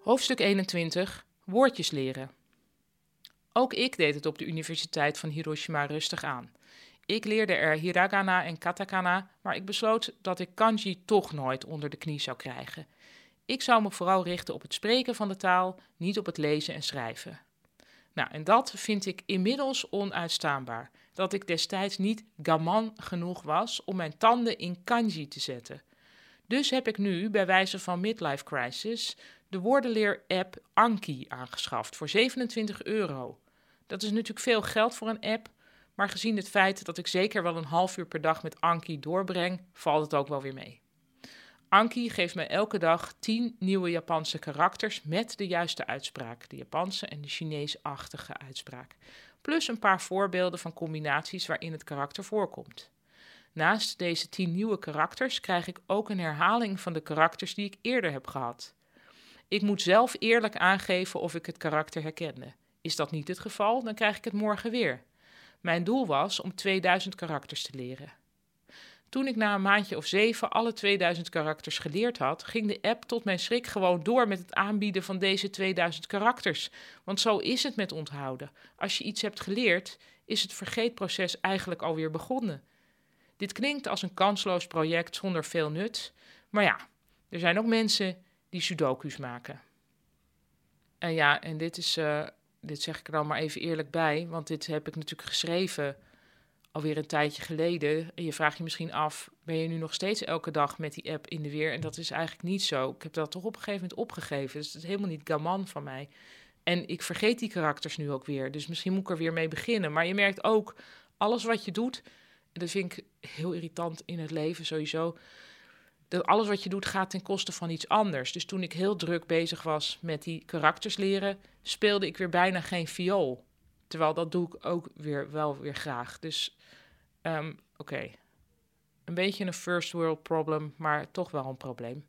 Hoofdstuk 21. Woordjes leren. Ook ik deed het op de Universiteit van Hiroshima rustig aan. Ik leerde er hiragana en katakana, maar ik besloot dat ik kanji toch nooit onder de knie zou krijgen. Ik zou me vooral richten op het spreken van de taal, niet op het lezen en schrijven. Nou, en dat vind ik inmiddels onuitstaanbaar. Dat ik destijds niet gaman genoeg was om mijn tanden in kanji te zetten. Dus heb ik nu, bij wijze van midlife crisis, de woordenleer-app Anki aangeschaft voor 27 euro. Dat is natuurlijk veel geld voor een app, maar gezien het feit dat ik zeker wel een half uur per dag met Anki doorbreng, valt het ook wel weer mee. Anki geeft mij elke dag 10 nieuwe Japanse karakters met de juiste uitspraak, de Japanse en de Chinees-achtige uitspraak, plus een paar voorbeelden van combinaties waarin het karakter voorkomt. Naast deze 10 nieuwe karakters krijg ik ook een herhaling van de karakters die ik eerder heb gehad. Ik moet zelf eerlijk aangeven of ik het karakter herkende. Is dat niet het geval, dan krijg ik het morgen weer. Mijn doel was om 2000 karakters te leren. Toen ik na een maandje of zeven alle 2000 karakters geleerd had, ging de app tot mijn schrik gewoon door met het aanbieden van deze 2000 karakters. Want zo is het met onthouden. Als je iets hebt geleerd, is het vergeetproces eigenlijk alweer begonnen. Dit klinkt als een kansloos project zonder veel nut, maar ja, er zijn ook mensen die sudoku's maken. En ja, en dit is, uh, dit zeg ik er dan maar even eerlijk bij, want dit heb ik natuurlijk geschreven alweer een tijdje geleden. En je vraagt je misschien af, ben je nu nog steeds elke dag met die app in de weer? En dat is eigenlijk niet zo. Ik heb dat toch op een gegeven moment opgegeven. Dus het is helemaal niet gaman van mij. En ik vergeet die karakters nu ook weer. Dus misschien moet ik er weer mee beginnen. Maar je merkt ook, alles wat je doet, en dat vind ik heel irritant in het leven sowieso dat alles wat je doet gaat ten koste van iets anders. Dus toen ik heel druk bezig was met die karakters leren, speelde ik weer bijna geen viool. Terwijl dat doe ik ook weer wel weer graag. Dus um, oké, een beetje een first world problem, maar toch wel een probleem.